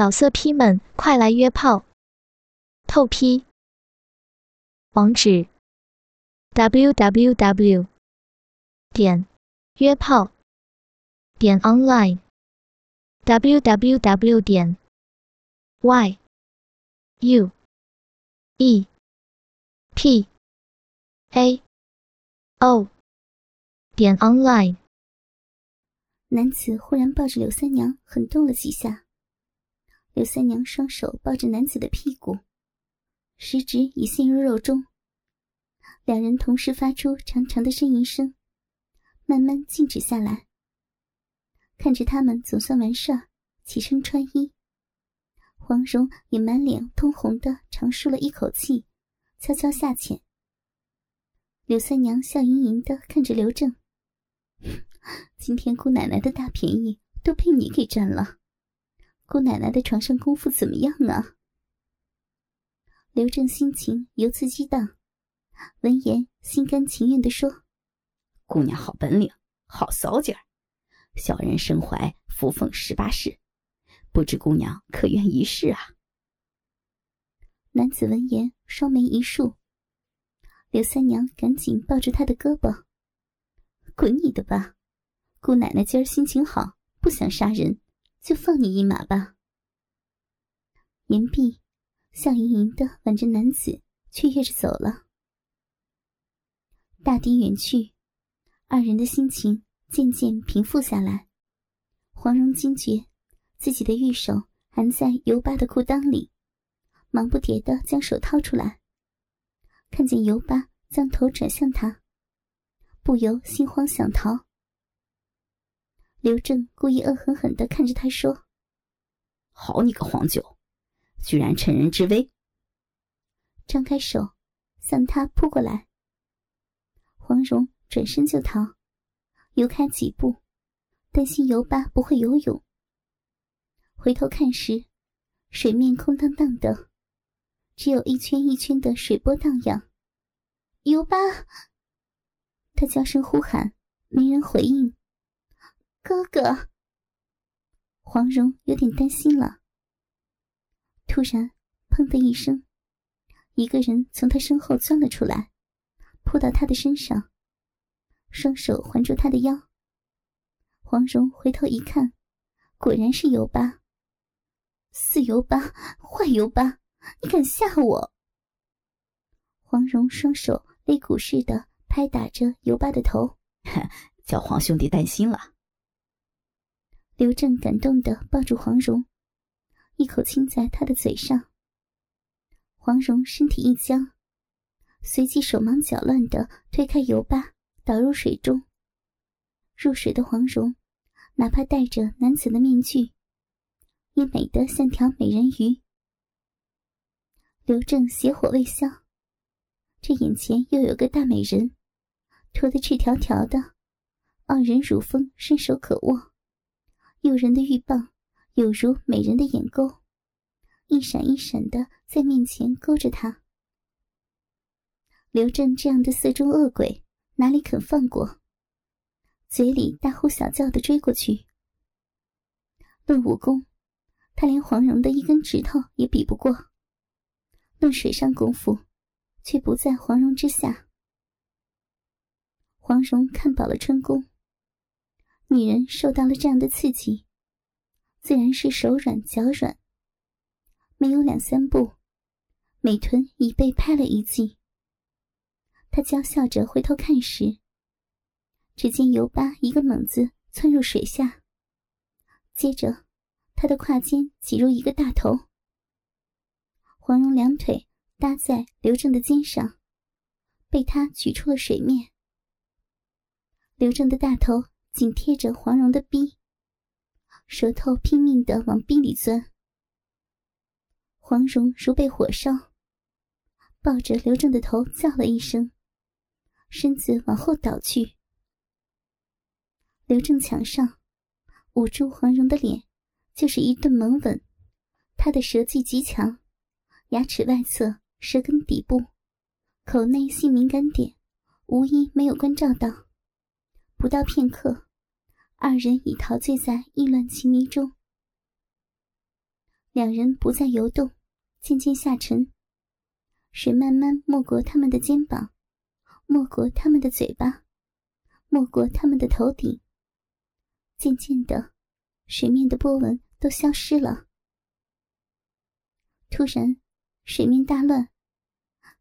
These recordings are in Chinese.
老色批们，快来约炮！透批。网址：w w w 点约炮点 online w w w 点 y u e p a o 点 online。男子忽然抱着柳三娘，狠动了几下。柳三娘双手抱着男子的屁股，食指已陷入肉中。两人同时发出长长的呻吟声，慢慢静止下来。看着他们总算完事儿，起身穿衣，黄蓉也满脸通红的长舒了一口气，悄悄下潜。柳三娘笑盈盈的看着刘正：“ 今天姑奶奶的大便宜都被你给占了。”姑奶奶的床上功夫怎么样啊？刘正心情由此激荡，闻言心甘情愿地说：“姑娘好本领，好骚劲儿，小人身怀扶凤十八式，不知姑娘可愿一试啊？”男子闻言双眉一竖，刘三娘赶紧抱住他的胳膊：“滚你的吧！姑奶奶今儿心情好，不想杀人。”就放你一马吧。言毕，笑盈盈的挽着男子，雀跃着走了。大敌远去，二人的心情渐渐平复下来。黄蓉惊觉自己的玉手还在尤巴的裤裆里，忙不迭的将手掏出来，看见尤巴将头转向他，不由心慌想逃。刘正故意恶狠狠地看着他说：“好你个黄九，居然趁人之危！”张开手向他扑过来。黄蓉转身就逃，游开几步，担心尤巴不会游泳。回头看时，水面空荡荡的，只有一圈一圈的水波荡漾。尤巴，他叫声呼喊，没人回应。哥哥，黄蓉有点担心了。突然，砰的一声，一个人从他身后钻了出来，扑到他的身上，双手环住他的腰。黄蓉回头一看，果然是尤巴。死尤巴，坏尤巴，你敢吓我！黄蓉双手擂鼓似的拍打着尤巴的头，叫黄兄弟担心了。刘正感动的抱住黄蓉，一口亲在她的嘴上。黄蓉身体一僵，随即手忙脚乱的推开油巴，倒入水中。入水的黄蓉，哪怕戴着男子的面具，也美得像条美人鱼。刘正邪火未消，这眼前又有个大美人，脱得赤条条的，傲人乳峰伸手可握。诱人的玉棒，有如美人的眼钩，一闪一闪的在面前勾着他。刘正这样的色中恶鬼，哪里肯放过？嘴里大呼小叫的追过去。论武功，他连黄蓉的一根指头也比不过；论水上功夫，却不在黄蓉之下。黄蓉看饱了春宫。女人受到了这样的刺激，自然是手软脚软。没有两三步，美臀已被拍了一记。她娇笑着回头看时，只见尤巴一个猛子窜入水下，接着他的胯间挤入一个大头。黄蓉两腿搭在刘正的肩上，被他举出了水面。刘正的大头。紧贴着黄蓉的逼，舌头拼命的往逼里钻。黄蓉如被火烧，抱着刘正的头叫了一声，身子往后倒去。刘正抢上，捂住黄蓉的脸，就是一顿猛吻。他的舌技极强，牙齿外侧、舌根底部、口内性敏感点，无一没有关照到。不到片刻，二人已陶醉在意乱情迷中。两人不再游动，渐渐下沉。水慢慢没过他们的肩膀，没过他们的嘴巴，没过他们的头顶。渐渐的，水面的波纹都消失了。突然，水面大乱，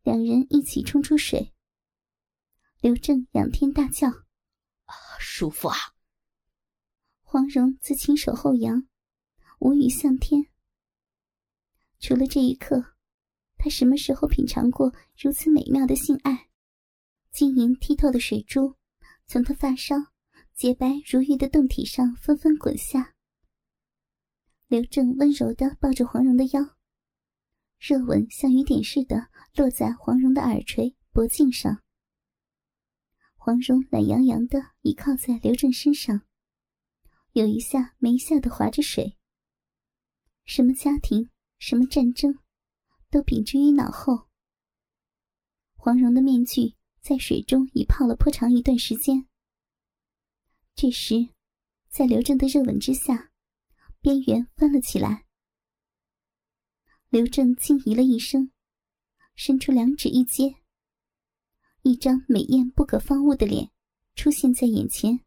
两人一起冲出水。刘正仰天大叫：“，舒服啊！”黄蓉自轻手后扬，无语向天。除了这一刻，他什么时候品尝过如此美妙的性爱？晶莹剔透的水珠从他发梢洁白如玉的胴体上纷纷滚下。刘正温柔的抱着黄蓉的腰，热吻像雨点似的落在黄蓉的耳垂、脖颈上。黄蓉懒洋洋地倚靠在刘正身上，有一下没一下地划着水。什么家庭？什么战争，都屏之于脑后。黄蓉的面具在水中已泡了颇长一段时间。这时，在刘正的热吻之下，边缘翻了起来。刘正轻咦了一声，伸出两指一接，一张美艳不可方物的脸出现在眼前。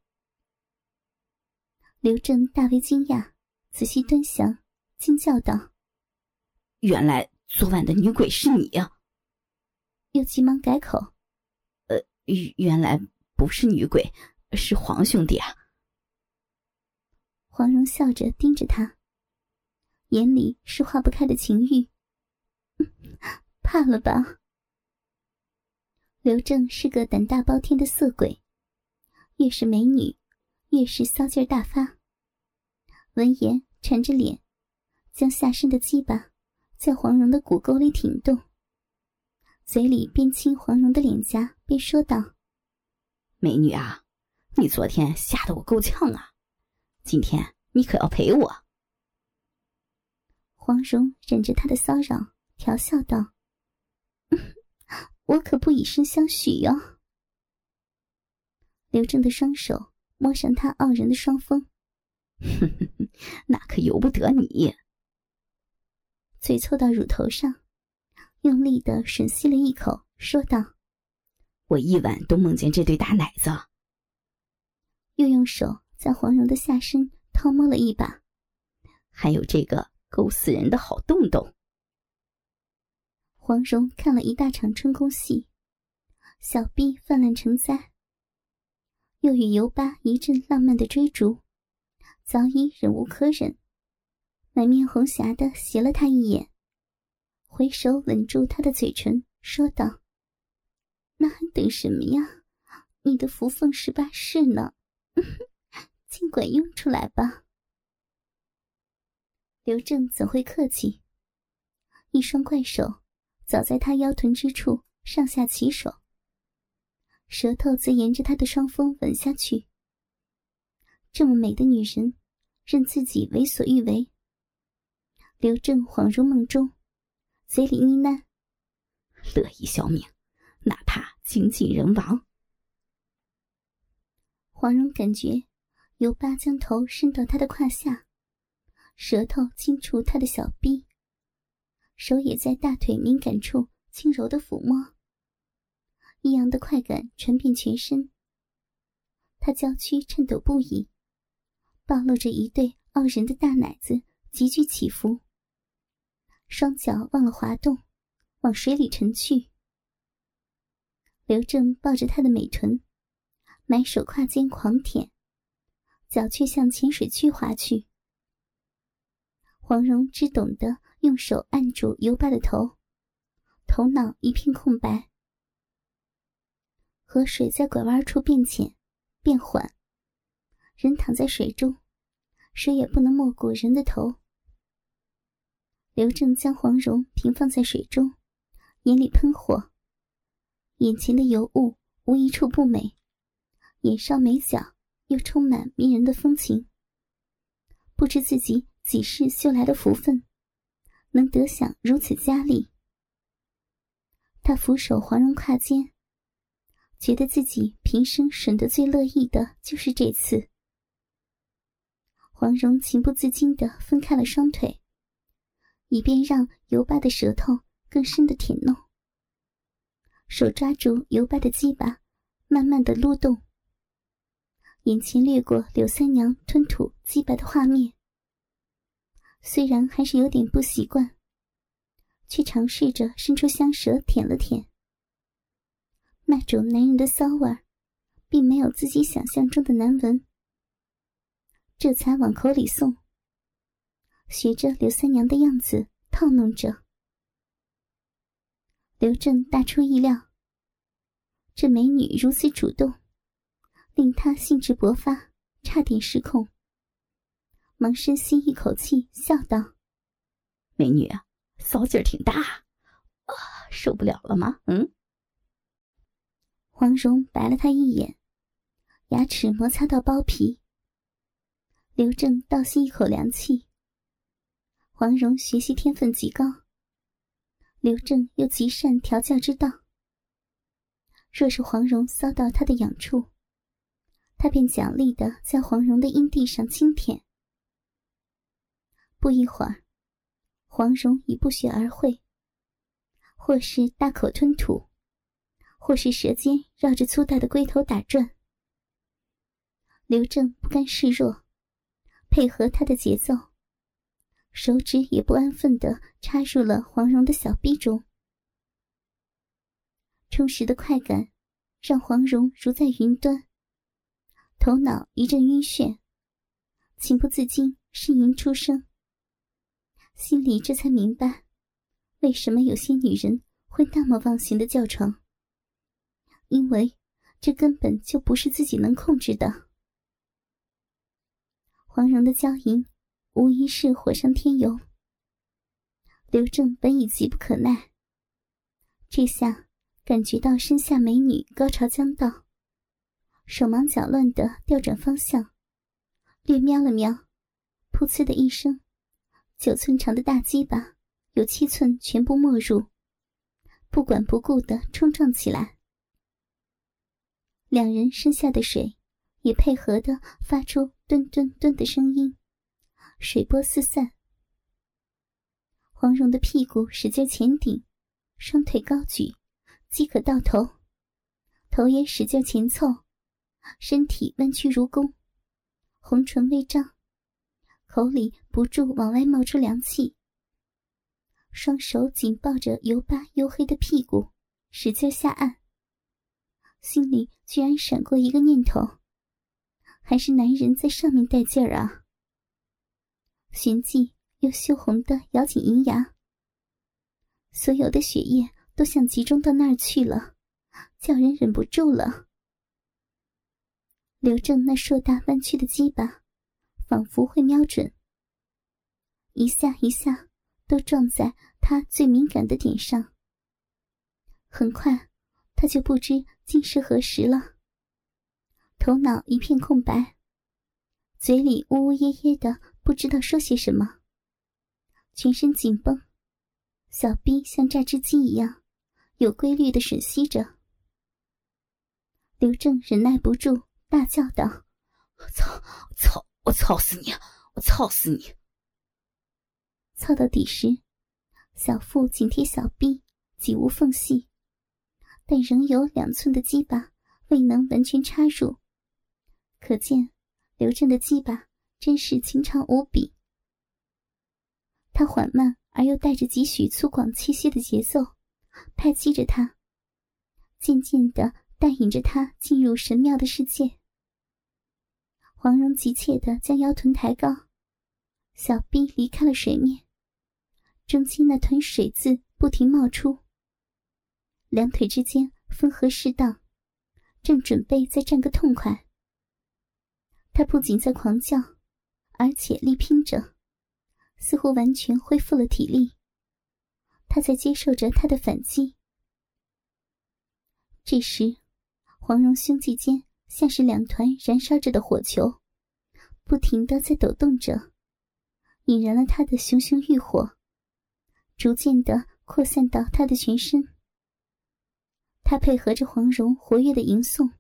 刘正大为惊讶，仔细端详，惊叫道。原来昨晚的女鬼是你呀！又急忙改口：“呃，原来不是女鬼，是黄兄弟啊。”黄蓉笑着盯着他，眼里是化不开的情欲。怕了吧？刘正是个胆大包天的色鬼，越是美女，越是骚劲大发。闻言，沉着脸，将下身的鸡巴。在黄蓉的骨沟里挺动，嘴里边亲黄蓉的脸颊，边说道：“美女啊，你昨天吓得我够呛啊，今天你可要陪我。”黄蓉忍着他的骚扰，调笑道：“我可不以身相许哟。”刘正的双手摸上他傲人的双峰，“ 那可由不得你。”嘴凑到乳头上，用力的吮吸了一口，说道：“我一晚都梦见这对大奶子。”又用手在黄蓉的下身掏摸了一把，还有这个勾死人的好洞洞。黄蓉看了一大场春宫戏，小臂泛滥成灾，又与尤巴一阵浪漫的追逐，早已忍无可忍。满面红霞的斜了他一眼，回手吻住他的嘴唇，说道：“那还等什么呀？你的扶凤十八式呢？尽管用出来吧。”刘正怎会客气？一双怪手早在他腰臀之处上下其手，舌头则沿着他的双峰吻下去。这么美的女人，任自己为所欲为。刘正恍如梦中，嘴里呢喃：“乐意消命，哪怕精尽人亡。”黄蓉感觉尤巴将头伸到他的胯下，舌头轻触他的小臂，手也在大腿敏感处轻柔的抚摸，异样的快感传遍全身。他娇躯颤抖不已，暴露着一对傲人的大奶子，急剧起伏。双脚忘了滑动，往水里沉去。刘正抱着她的美臀，埋手胯间狂舔，脚却向浅水区滑去。黄蓉只懂得用手按住尤巴的头，头脑一片空白。河水在拐弯处变浅，变缓，人躺在水中，谁也不能没过人的头。刘正将黄蓉平放在水中，眼里喷火。眼前的尤物无一处不美，眼上眉角又充满迷人的风情。不知自己几世修来的福分，能得享如此佳丽。他俯首黄蓉胯间，觉得自己平生吮得最乐意的就是这次。黄蓉情不自禁地分开了双腿。以便让尤巴的舌头更深的舔弄。手抓住尤巴的鸡巴，慢慢的撸动。眼前掠过柳三娘吞吐鸡巴的画面，虽然还是有点不习惯，却尝试着伸出香舌舔了舔。那种男人的骚味，并没有自己想象中的难闻。这才往口里送，学着刘三娘的样子套弄着。刘正大出意料，这美女如此主动，令他兴致勃发，差点失控。忙深吸一口气，笑道：“美女，骚劲儿挺大，啊，受不了了吗？”嗯。黄蓉白了他一眼，牙齿摩擦到包皮。刘正倒吸一口凉气。黄蓉学习天分极高，刘正又极善调教之道。若是黄蓉骚到他的痒处，他便奖励的在黄蓉的阴蒂上轻舔。不一会儿，黄蓉已不学而会，或是大口吞吐，或是舌尖绕着粗大的龟头打转。刘正不甘示弱。配合他的节奏，手指也不安分的插入了黄蓉的小臂中。充实的快感让黄蓉如在云端，头脑一阵晕眩，情不自禁呻吟出声。心里这才明白，为什么有些女人会那么忘形的叫床，因为这根本就不是自己能控制的。黄蓉的娇吟，无疑是火上添油。刘正本已急不可耐，这下感觉到身下美女高潮将到，手忙脚乱的调转方向，略瞄了瞄，噗呲的一声，九寸长的大鸡巴有七寸全部没入，不管不顾的冲撞起来。两人身下的水。也配合的发出吨吨吨的声音，水波四散。黄蓉的屁股使劲前顶，双腿高举，即可到头，头也使劲前凑，身体弯曲如弓，红唇微张，口里不住往外冒出凉气。双手紧抱着油巴黝黑的屁股，使劲下按，心里居然闪过一个念头。还是男人在上面带劲儿啊！旋即又羞红的咬紧银牙，所有的血液都想集中到那儿去了，叫人忍不住了。刘正那硕大弯曲的鸡巴，仿佛会瞄准，一下一下都撞在他最敏感的点上。很快，他就不知今是何时了。头脑一片空白，嘴里呜呜咽咽的，不知道说些什么。全身紧绷，小臂像榨汁机一样，有规律的吮吸着。刘正忍耐不住，大叫道：“我操！操！我操死你！我操死你！”操到底时，小腹紧贴小臂，几无缝隙，但仍有两寸的鸡巴未能完全插入。可见，刘正的鸡巴真是情长无比。他缓慢而又带着几许粗犷气息的节奏，拍击着他，渐渐的带引着他进入神妙的世界。黄蓉急切的将腰臀抬高，小臂离开了水面，中间那团水渍不停冒出。两腿之间分合适当，正准备再战个痛快。他不仅在狂叫，而且力拼着，似乎完全恢复了体力。他在接受着他的反击。这时，黄蓉胸际间像是两团燃烧着的火球，不停的在抖动着，引燃了他的熊熊欲火，逐渐的扩散到他的全身。他配合着黄蓉活跃的吟诵，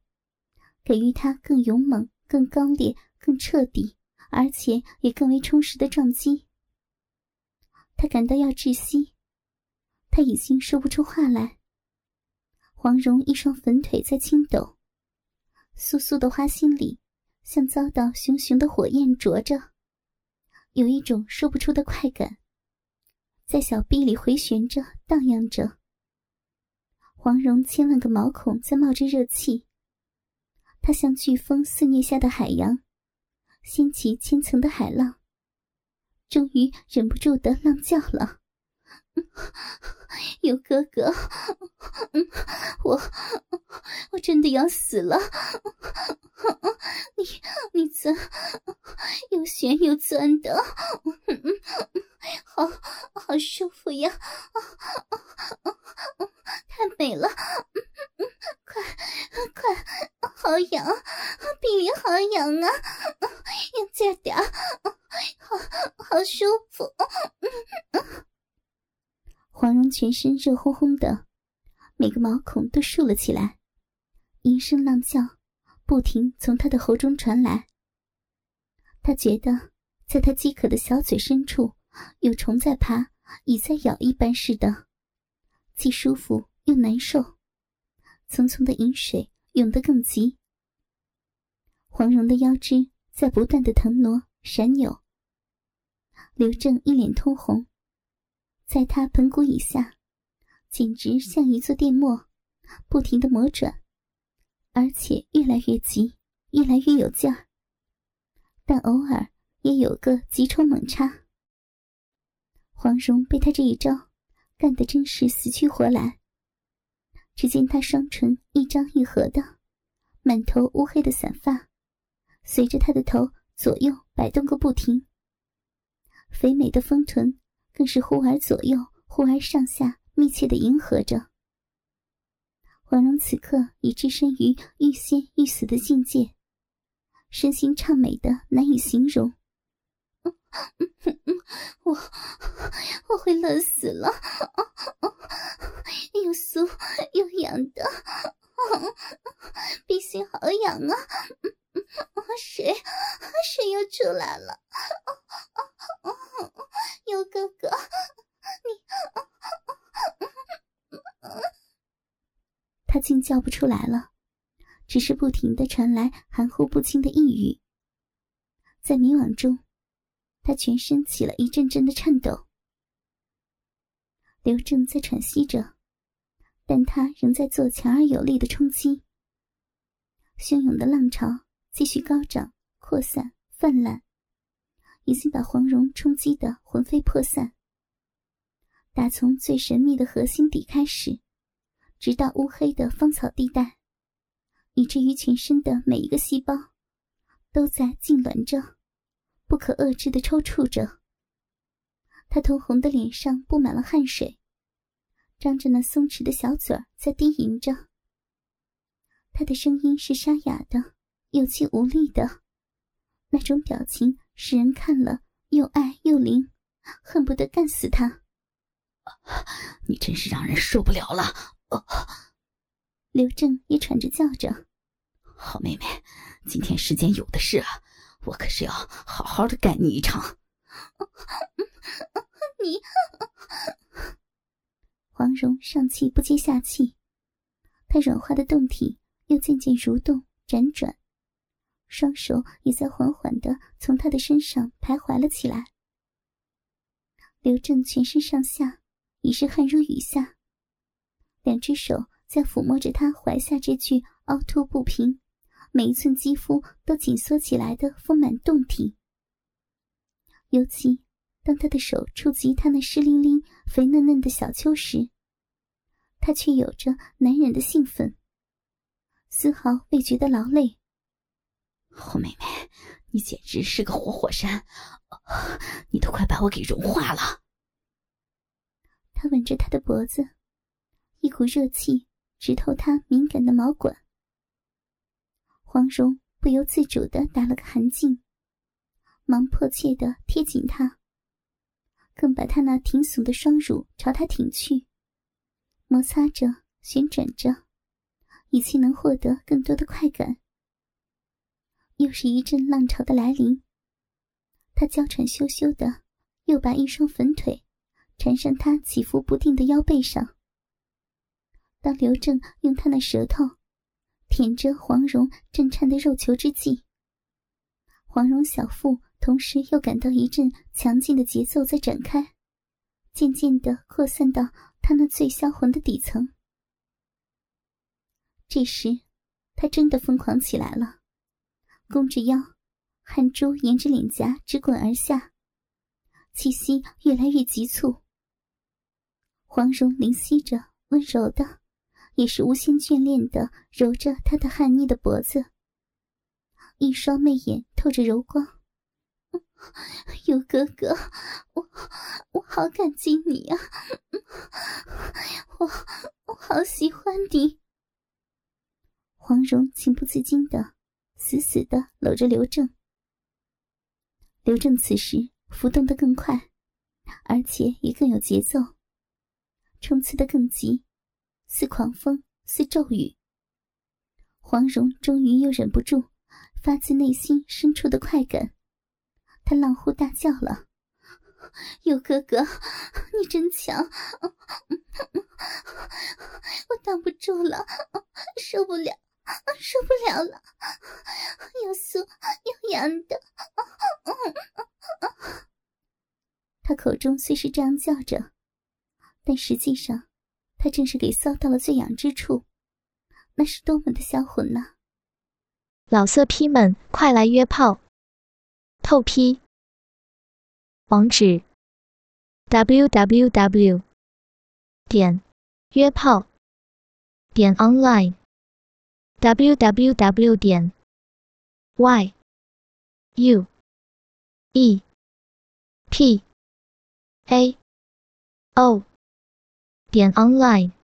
给予他更勇猛。更刚烈、更彻底，而且也更为充实的撞击。他感到要窒息，他已经说不出话来。黄蓉一双粉腿在轻抖，酥酥的花心里像遭到熊熊的火焰灼着，有一种说不出的快感，在小臂里回旋着、荡漾着。黄蓉千万个毛孔在冒着热气，她像飓风肆虐下的海洋，掀起千层的海浪。终于忍不住的浪叫了：“ 有哥哥，我我真的要死了！你你钻，又旋又钻的，好好舒服呀！太美了，快快，好痒，臂里好痒啊！用劲点好好舒服。黄蓉全身热烘烘的，每个毛孔都竖了起来，一声浪叫不停从她的喉中传来。她觉得，在她饥渴的小嘴深处有虫在爬，蚁在咬一般似的，既舒服又难受，匆匆的饮水涌得更急。黄蓉的腰肢在不断的腾挪闪扭。刘正一脸通红，在他盆骨以下，简直像一座电磨，不停的磨转，而且越来越急，越来越有劲儿。但偶尔也有个急冲猛插。黄蓉被他这一招干得真是死去活来。只见他双唇一张一合的，满头乌黑的散发，随着他的头左右摆动个不停。肥美的丰臀更是忽而左右，忽而上下，密切的迎合着。黄蓉此刻已置身于欲仙欲死的境界，身心畅美的难以形容。我我会乐死了，又酥又痒的，鼻心好痒啊！水水又出来了。有哥哥，你，他竟叫不出来了，只是不停的传来含糊不清的呓语。在迷惘中，他全身起了一阵阵的颤抖。刘正在喘息着，但他仍在做强而有力的冲击。汹涌的浪潮继续高涨、扩散、泛滥。已经把黄蓉冲击得魂飞魄散。打从最神秘的核心底开始，直到乌黑的芳草地带，以至于全身的每一个细胞，都在痉挛着，不可遏制的抽搐着。他通红的脸上布满了汗水，张着那松弛的小嘴在低吟着。他的声音是沙哑的，有气无力的，那种表情。使人看了又爱又灵，恨不得干死他。你真是让人受不了了！刘正也喘着叫着：“好妹妹，今天时间有的是啊，我可是要好好的干你一场。”你，黄蓉上气不接下气，她软化的胴体又渐渐蠕动辗转。双手也在缓缓的从他的身上徘徊了起来。刘正全身上下已是汗如雨下，两只手在抚摸着他怀下这具凹凸不平、每一寸肌肤都紧缩起来的丰满胴体。尤其当他的手触及他那湿淋淋、肥嫩嫩的小丘时，他却有着难忍的兴奋，丝毫未觉得劳累。好妹妹，你简直是个活火山，你都快把我给融化了。他吻着她的脖子，一股热气直透他敏感的毛管。黄蓉不由自主的打了个寒噤，忙迫切的贴紧他，更把他那挺耸的双乳朝他挺去，摩擦着，旋转着，以期能获得更多的快感。又是一阵浪潮的来临，他娇喘羞羞的，又把一双粉腿缠上他起伏不定的腰背上。当刘正用他那舌头舔着黄蓉震颤的肉球之际，黄蓉小腹同时又感到一阵强劲的节奏在展开，渐渐的扩散到他那最销魂的底层。这时，他真的疯狂起来了，弓着腰，汗珠沿着脸颊直滚而下，气息越来越急促。黄蓉灵犀着，温柔的，也是无心眷恋的揉着他的汗腻的脖子，一双媚眼透着柔光。尤哥哥，我我好感激你啊，我我好喜欢你。黄蓉情不自禁的死死的搂着刘正，刘正此时浮动的更快，而且也更有节奏，冲刺的更急，似狂风，似骤雨。黄蓉终于又忍不住发自内心深处的快感，她浪呼大叫了：“尤哥哥，你真强！我挡不住了，受不了！”受不了了，又酥又痒的。他口中虽是这样叫着，但实际上，他正是给骚到了最痒之处，那是多么的销魂呢！老色批们，快来约炮！透批。网址：w w w. 点约炮点 online。www 点 y u e p a o 点 online。